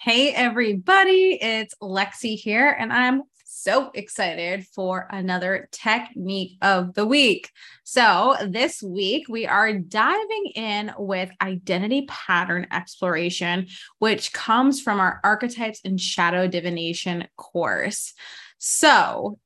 Hey, everybody, it's Lexi here, and I'm so excited for another technique of the week. So, this week we are diving in with identity pattern exploration, which comes from our archetypes and shadow divination course. So,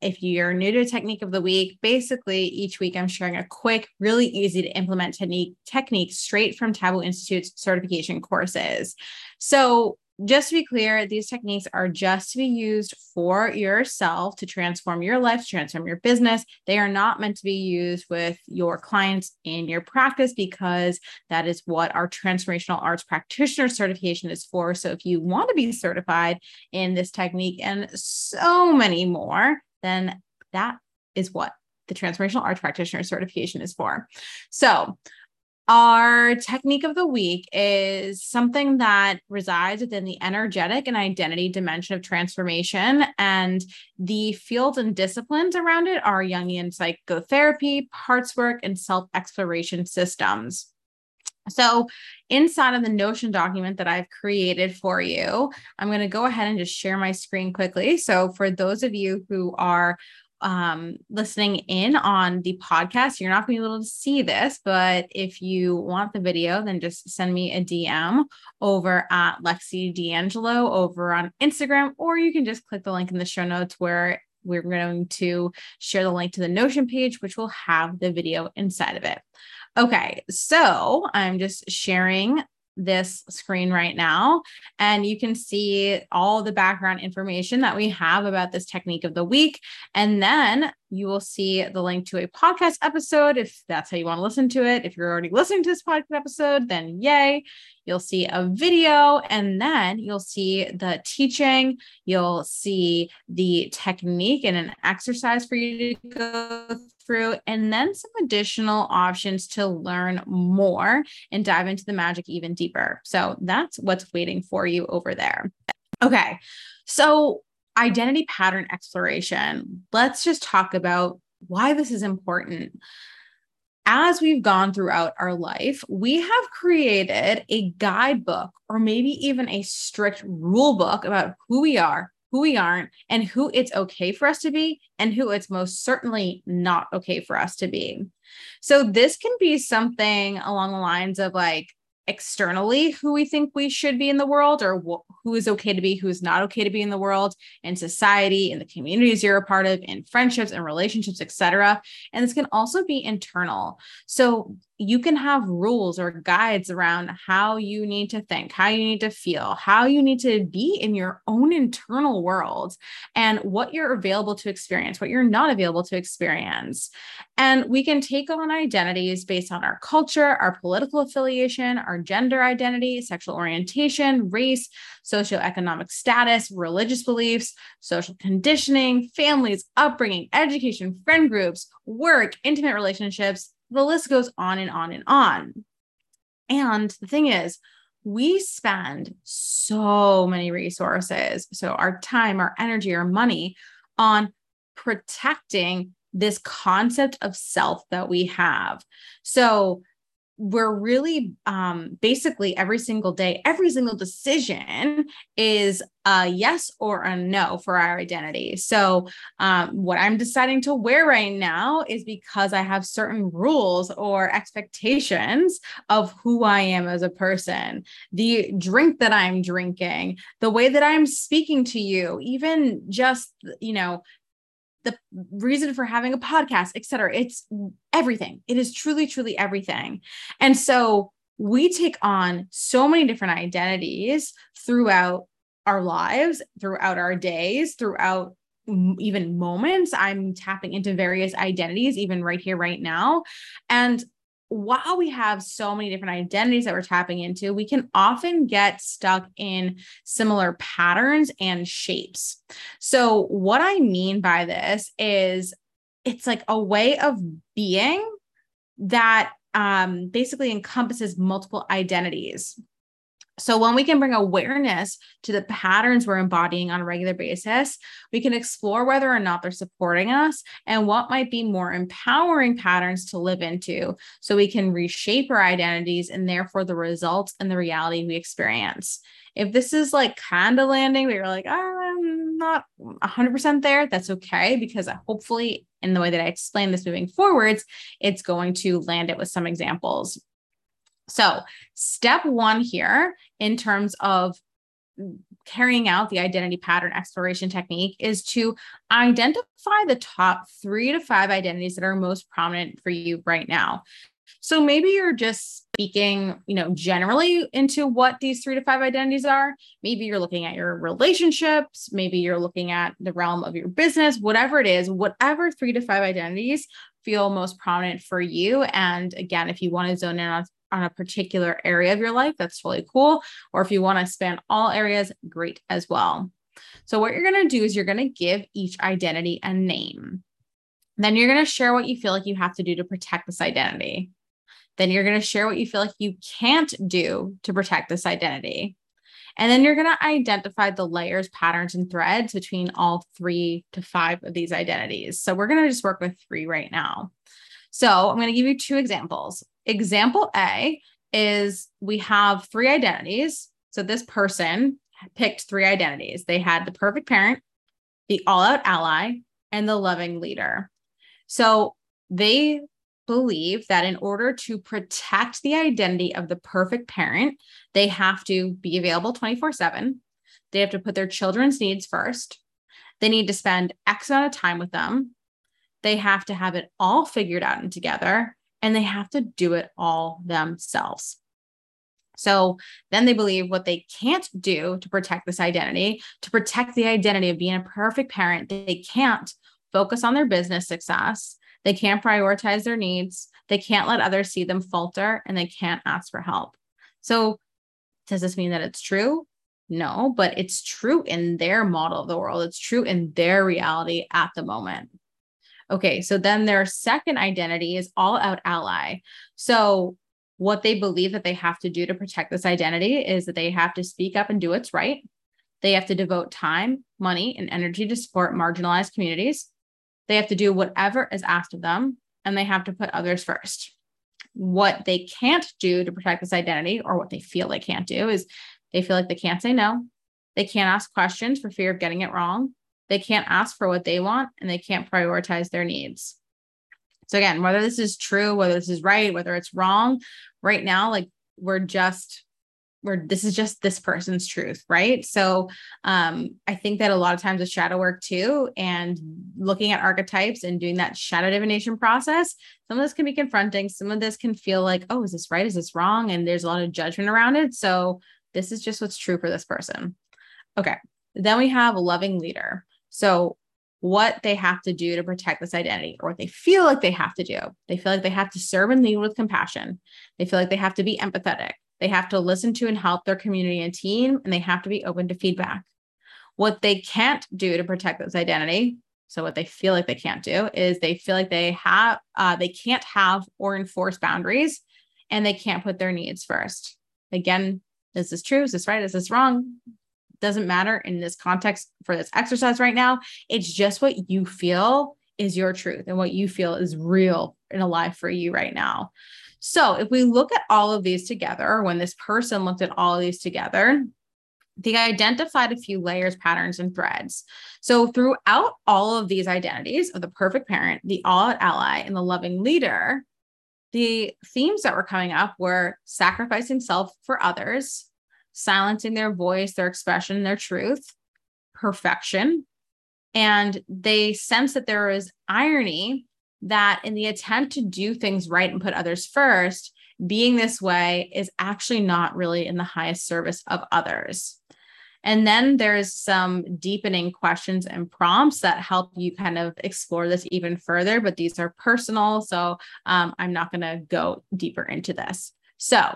if you're new to technique of the week, basically each week I'm sharing a quick, really easy to implement technique technique straight from Taboo Institute's certification courses. So just to be clear, these techniques are just to be used for yourself to transform your life, transform your business. They are not meant to be used with your clients in your practice because that is what our transformational arts practitioner certification is for. So if you want to be certified in this technique and so many more, then that is what the transformational arts practitioner certification is for. So our technique of the week is something that resides within the energetic and identity dimension of transformation. And the fields and disciplines around it are Jungian psychotherapy, parts work, and self exploration systems. So, inside of the Notion document that I've created for you, I'm going to go ahead and just share my screen quickly. So, for those of you who are um, listening in on the podcast, you're not going to be able to see this, but if you want the video, then just send me a DM over at Lexi D'Angelo over on Instagram, or you can just click the link in the show notes where we're going to share the link to the Notion page, which will have the video inside of it. Okay, so I'm just sharing this screen right now. And you can see all the background information that we have about this technique of the week. And then you will see the link to a podcast episode if that's how you want to listen to it. If you're already listening to this podcast episode, then yay. You'll see a video and then you'll see the teaching. You'll see the technique and an exercise for you to go through, and then some additional options to learn more and dive into the magic even deeper. So that's what's waiting for you over there. Okay. So, identity pattern exploration. Let's just talk about why this is important as we've gone throughout our life, we have created a guidebook or maybe even a strict rule book about who we are, who we aren't, and who it's okay for us to be, and who it's most certainly not okay for us to be. So, this can be something along the lines of like, externally who we think we should be in the world or wh- who is okay to be who is not okay to be in the world in society in the communities you're a part of in friendships and relationships etc and this can also be internal so you can have rules or guides around how you need to think, how you need to feel, how you need to be in your own internal world, and what you're available to experience, what you're not available to experience. And we can take on identities based on our culture, our political affiliation, our gender identity, sexual orientation, race, socioeconomic status, religious beliefs, social conditioning, families, upbringing, education, friend groups, work, intimate relationships the list goes on and on and on. And the thing is, we spend so many resources, so our time, our energy, our money on protecting this concept of self that we have. So we're really um, basically every single day, every single decision is a yes or a no for our identity. So, um, what I'm deciding to wear right now is because I have certain rules or expectations of who I am as a person, the drink that I'm drinking, the way that I'm speaking to you, even just, you know, the reason for having a podcast, et cetera. It's everything. It is truly, truly everything. And so we take on so many different identities throughout our lives, throughout our days, throughout even moments. I'm tapping into various identities, even right here, right now. And while we have so many different identities that we're tapping into, we can often get stuck in similar patterns and shapes. So, what I mean by this is it's like a way of being that um, basically encompasses multiple identities. So, when we can bring awareness to the patterns we're embodying on a regular basis, we can explore whether or not they're supporting us and what might be more empowering patterns to live into so we can reshape our identities and therefore the results and the reality we experience. If this is like kind of landing, but you're like, oh, I'm not 100% there, that's okay because hopefully, in the way that I explain this moving forwards, it's going to land it with some examples. So, step one here in terms of carrying out the identity pattern exploration technique is to identify the top three to five identities that are most prominent for you right now. So maybe you're just speaking, you know, generally into what these three to five identities are. Maybe you're looking at your relationships. Maybe you're looking at the realm of your business, whatever it is, whatever three to five identities feel most prominent for you. And again, if you want to zone in on on a particular area of your life, that's really cool. Or if you want to span all areas, great as well. So, what you're going to do is you're going to give each identity a name. Then you're going to share what you feel like you have to do to protect this identity. Then you're going to share what you feel like you can't do to protect this identity. And then you're going to identify the layers, patterns, and threads between all three to five of these identities. So we're going to just work with three right now. So I'm going to give you two examples. Example A is we have three identities. So this person picked three identities. They had the perfect parent, the all out ally, and the loving leader. So they believe that in order to protect the identity of the perfect parent, they have to be available 24 7. They have to put their children's needs first. They need to spend X amount of time with them. They have to have it all figured out and together and they have to do it all themselves. So then they believe what they can't do to protect this identity, to protect the identity of being a perfect parent, they can't focus on their business success. They can't prioritize their needs. They can't let others see them falter and they can't ask for help. So, does this mean that it's true? No, but it's true in their model of the world. It's true in their reality at the moment. Okay, so then their second identity is all out ally. So what they believe that they have to do to protect this identity is that they have to speak up and do what's right. They have to devote time, money, and energy to support marginalized communities. They have to do whatever is asked of them, and they have to put others first. What they can't do to protect this identity, or what they feel they can't do, is they feel like they can't say no. They can't ask questions for fear of getting it wrong. They can't ask for what they want and they can't prioritize their needs. So, again, whether this is true, whether this is right, whether it's wrong, right now, like we're just, we're, this is just this person's truth, right? So, um, I think that a lot of times with shadow work too, and looking at archetypes and doing that shadow divination process, some of this can be confronting. Some of this can feel like, oh, is this right? Is this wrong? And there's a lot of judgment around it. So, this is just what's true for this person. Okay. Then we have loving leader. So, what they have to do to protect this identity or what they feel like they have to do. They feel like they have to serve and lead with compassion. They feel like they have to be empathetic. They have to listen to and help their community and team, and they have to be open to feedback. What they can't do to protect this identity, so what they feel like they can't do, is they feel like they have uh, they can't have or enforce boundaries, and they can't put their needs first. Again, is this true? Is this right? Is this wrong? Doesn't matter in this context for this exercise right now. It's just what you feel is your truth and what you feel is real and alive for you right now. So, if we look at all of these together, when this person looked at all of these together, they identified a few layers, patterns, and threads. So, throughout all of these identities of the perfect parent, the all out ally, and the loving leader, the themes that were coming up were sacrificing self for others, silencing their voice, their expression, their truth, perfection. And they sense that there is irony that in the attempt to do things right and put others first, being this way is actually not really in the highest service of others. And then there's some deepening questions and prompts that help you kind of explore this even further, but these are personal. So um, I'm not going to go deeper into this. So,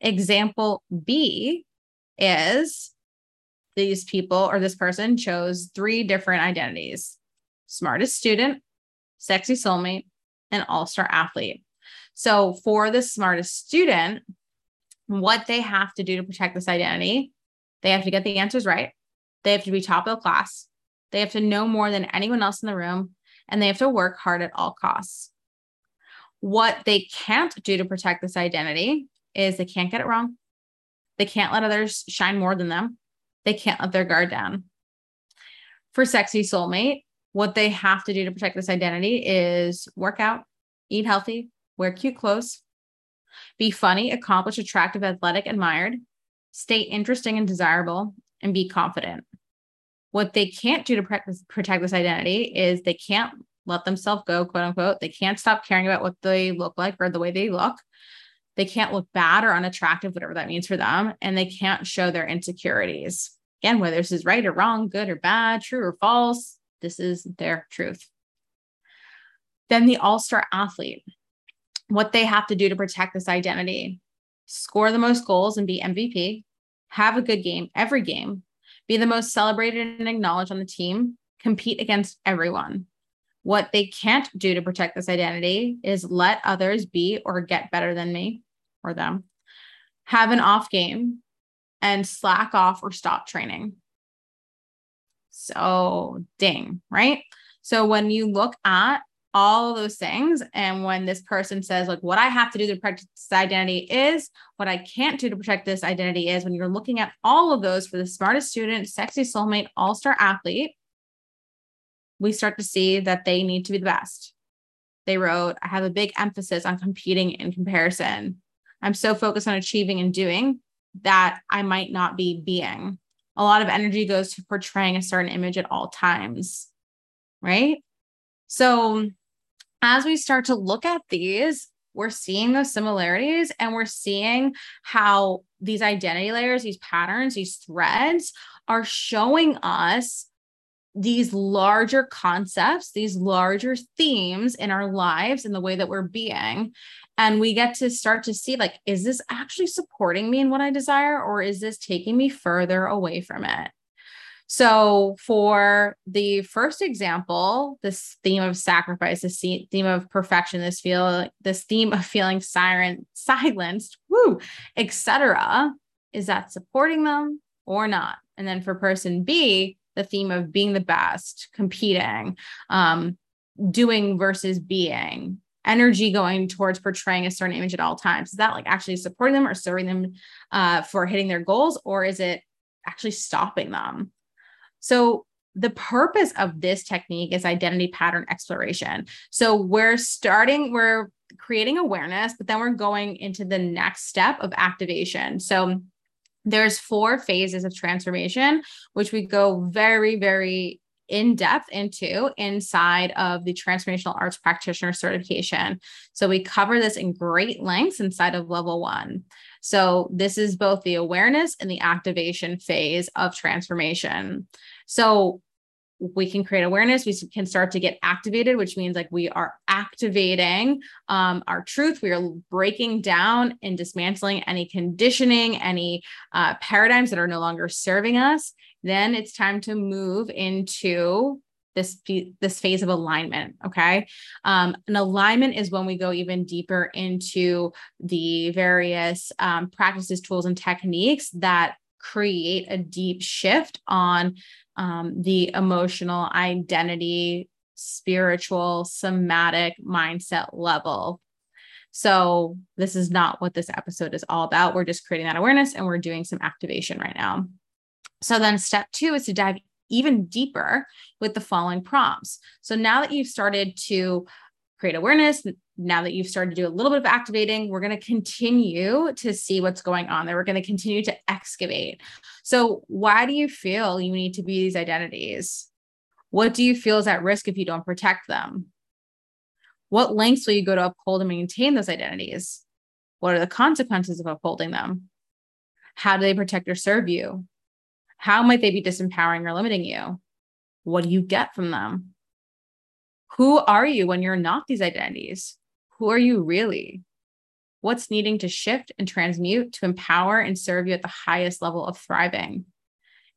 example B is these people or this person chose three different identities smartest student, sexy soulmate, and all star athlete. So, for the smartest student, what they have to do to protect this identity. They have to get the answers right. They have to be top of the class. They have to know more than anyone else in the room, and they have to work hard at all costs. What they can't do to protect this identity is they can't get it wrong. They can't let others shine more than them. They can't let their guard down. For Sexy Soulmate, what they have to do to protect this identity is work out, eat healthy, wear cute clothes, be funny, accomplished, attractive, athletic, admired, stay interesting and desirable, and be confident. What they can't do to protect this identity is they can't let themselves go, quote unquote. They can't stop caring about what they look like or the way they look. They can't look bad or unattractive, whatever that means for them. And they can't show their insecurities. Again, whether this is right or wrong, good or bad, true or false, this is their truth. Then the all star athlete, what they have to do to protect this identity score the most goals and be MVP, have a good game every game, be the most celebrated and acknowledged on the team, compete against everyone. What they can't do to protect this identity is let others be or get better than me or them, have an off game, and slack off or stop training. So, ding, right? So, when you look at all those things, and when this person says, like, what I have to do to protect this identity is, what I can't do to protect this identity is, when you're looking at all of those for the smartest student, sexy soulmate, all star athlete, we start to see that they need to be the best. They wrote, I have a big emphasis on competing in comparison. I'm so focused on achieving and doing that I might not be being. A lot of energy goes to portraying a certain image at all times, right? So, as we start to look at these, we're seeing those similarities and we're seeing how these identity layers, these patterns, these threads are showing us these larger concepts, these larger themes in our lives and the way that we're being and we get to start to see like is this actually supporting me in what i desire or is this taking me further away from it? So for the first example this theme of sacrifice this theme of perfection this feel this theme of feeling siren silenced woo etc is that supporting them or not? And then for person b the theme of being the best competing um, doing versus being energy going towards portraying a certain image at all times? Is that like actually supporting them or serving them uh, for hitting their goals, or is it actually stopping them? So, the purpose of this technique is identity pattern exploration. So, we're starting, we're creating awareness, but then we're going into the next step of activation. So, there's four phases of transformation, which we go very, very in depth into inside of the transformational arts practitioner certification. So we cover this in great lengths inside of level one. So this is both the awareness and the activation phase of transformation. So we can create awareness we can start to get activated which means like we are activating um, our truth. We are breaking down and dismantling any conditioning any uh, paradigms that are no longer serving us. Then it's time to move into this this phase of alignment okay? Um, an alignment is when we go even deeper into the various um, practices tools and techniques that create a deep shift on um, the emotional identity spiritual somatic mindset level. So this is not what this episode is all about. We're just creating that awareness and we're doing some activation right now. So then step two is to dive even deeper with the following prompts. So now that you've started to create awareness, now that you've started to do a little bit of activating, we're going to continue to see what's going on there. We're going to continue to excavate. So, why do you feel you need to be these identities? What do you feel is at risk if you don't protect them? What lengths will you go to uphold and maintain those identities? What are the consequences of upholding them? How do they protect or serve you? How might they be disempowering or limiting you? What do you get from them? Who are you when you're not these identities? Who are you really? What's needing to shift and transmute to empower and serve you at the highest level of thriving?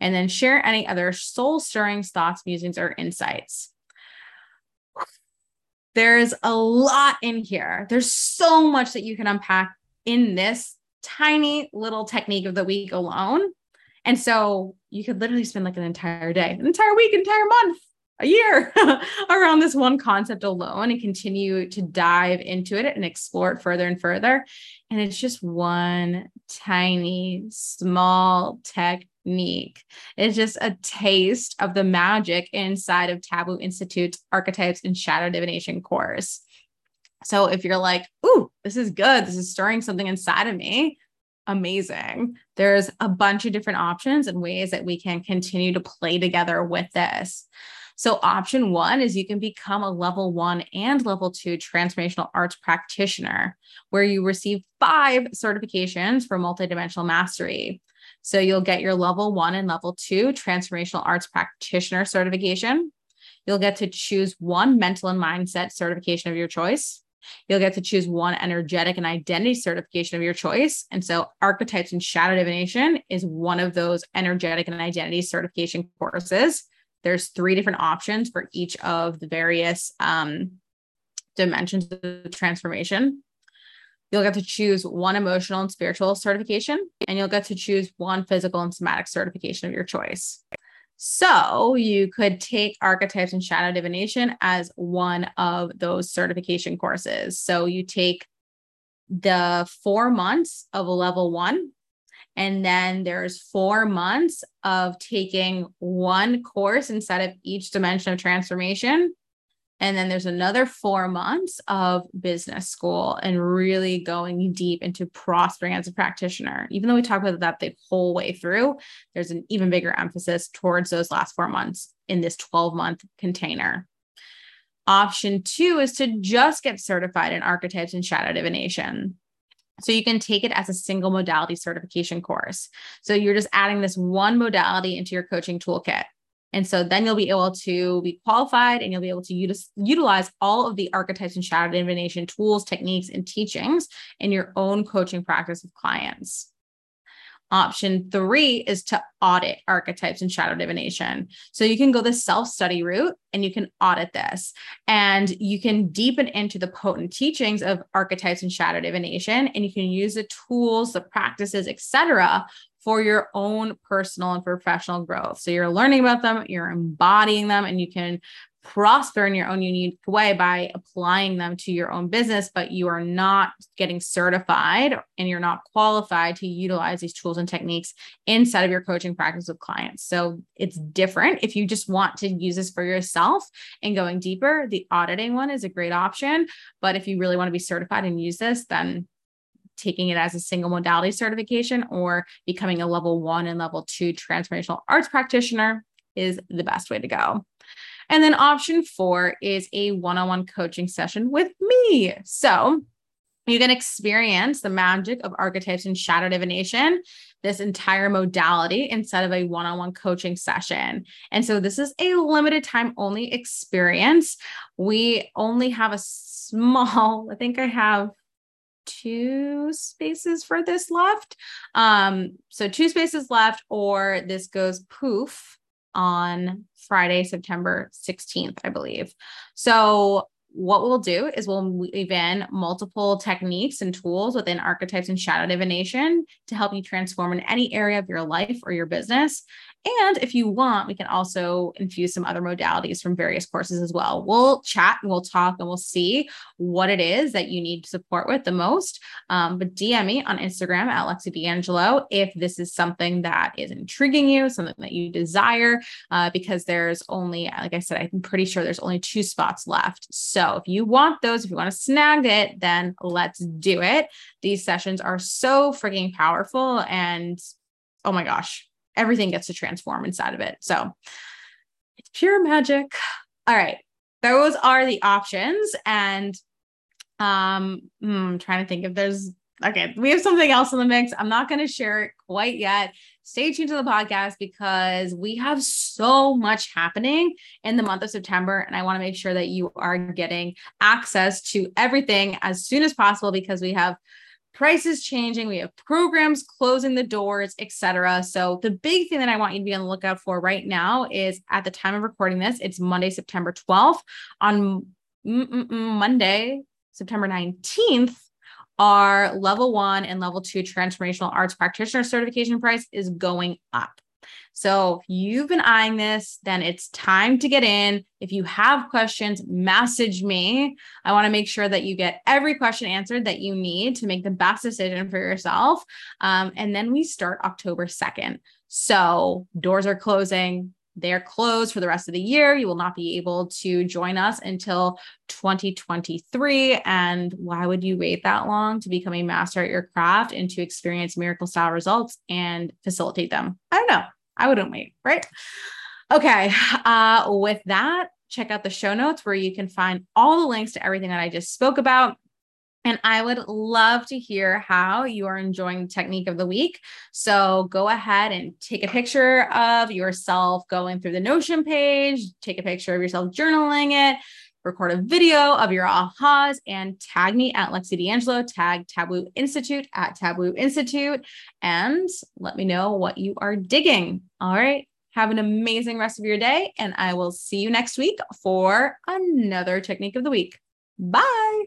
And then share any other soul stirring thoughts, musings, or insights. There's a lot in here. There's so much that you can unpack in this tiny little technique of the week alone. And so you could literally spend like an entire day, an entire week, an entire month, a year around this one concept alone and continue to dive into it and explore it further and further. And it's just one tiny, small technique. It's just a taste of the magic inside of Taboo Institute's Archetypes and Shadow Divination course. So if you're like, ooh, this is good, this is stirring something inside of me, amazing. There's a bunch of different options and ways that we can continue to play together with this. So, option one is you can become a level one and level two transformational arts practitioner, where you receive five certifications for multidimensional mastery. So, you'll get your level one and level two transformational arts practitioner certification. You'll get to choose one mental and mindset certification of your choice. You'll get to choose one energetic and identity certification of your choice. And so, archetypes and shadow divination is one of those energetic and identity certification courses. There's three different options for each of the various um, dimensions of transformation. You'll get to choose one emotional and spiritual certification, and you'll get to choose one physical and somatic certification of your choice. So you could take archetypes and shadow divination as one of those certification courses. So you take the four months of level one, and then there's four months of taking one course instead of each dimension of transformation. And then there's another four months of business school and really going deep into prospering as a practitioner. Even though we talk about that the whole way through, there's an even bigger emphasis towards those last four months in this 12 month container. Option two is to just get certified in archetypes and shadow divination. So you can take it as a single modality certification course. So you're just adding this one modality into your coaching toolkit. And so then you'll be able to be qualified and you'll be able to utis- utilize all of the archetypes and shadow divination tools, techniques, and teachings in your own coaching practice with clients. Option three is to audit archetypes and shadow divination. So you can go the self study route and you can audit this and you can deepen into the potent teachings of archetypes and shadow divination and you can use the tools, the practices, etc for your own personal and professional growth. So you're learning about them, you're embodying them, and you can prosper in your own unique way by applying them to your own business, but you are not getting certified and you're not qualified to utilize these tools and techniques inside of your coaching practice with clients. So it's different. If you just want to use this for yourself and going deeper, the auditing one is a great option. But if you really want to be certified and use this, then taking it as a single modality certification or becoming a level one and level two transformational arts practitioner is the best way to go. And then option four is a one on one coaching session with me. So you can experience the magic of archetypes and shadow divination, this entire modality instead of a one on one coaching session. And so this is a limited time only experience. We only have a small, I think I have two spaces for this left. Um, so two spaces left, or this goes poof on Friday, September 16th, I believe. So what we'll do is we'll weave in multiple techniques and tools within archetypes and shadow divination to help you transform in any area of your life or your business. And if you want, we can also infuse some other modalities from various courses as well. We'll chat and we'll talk and we'll see what it is that you need support with the most. Um, but DM me on Instagram at Lexi D'Angelo if this is something that is intriguing you, something that you desire, uh, because there's only, like I said, I'm pretty sure there's only two spots left. So if you want those, if you want to snag it, then let's do it. These sessions are so freaking powerful and oh my gosh, everything gets to transform inside of it. So it's pure magic. All right. Those are the options. And um, hmm, I'm trying to think if there's okay, we have something else in the mix. I'm not going to share it quite yet. Stay tuned to the podcast because we have so much happening in the month of September. And I want to make sure that you are getting access to everything as soon as possible because we have prices changing, we have programs closing the doors, etc. So the big thing that I want you to be on the lookout for right now is at the time of recording this, it's Monday, September 12th. On Monday, September 19th, our level one and level two transformational arts practitioner certification price is going up. So if you've been eyeing this, then it's time to get in. If you have questions, message me. I want to make sure that you get every question answered that you need to make the best decision for yourself. Um, and then we start October 2nd. So doors are closing. They're closed for the rest of the year. You will not be able to join us until 2023. And why would you wait that long to become a master at your craft and to experience miracle style results and facilitate them? I don't know. I wouldn't wait, right? Okay. Uh, with that, check out the show notes where you can find all the links to everything that I just spoke about. And I would love to hear how you are enjoying the technique of the week. So go ahead and take a picture of yourself going through the Notion page, take a picture of yourself journaling it, record a video of your ahas, and tag me at Lexi D'Angelo, tag Taboo Institute at Taboo Institute, and let me know what you are digging. All right. Have an amazing rest of your day, and I will see you next week for another technique of the week. Bye.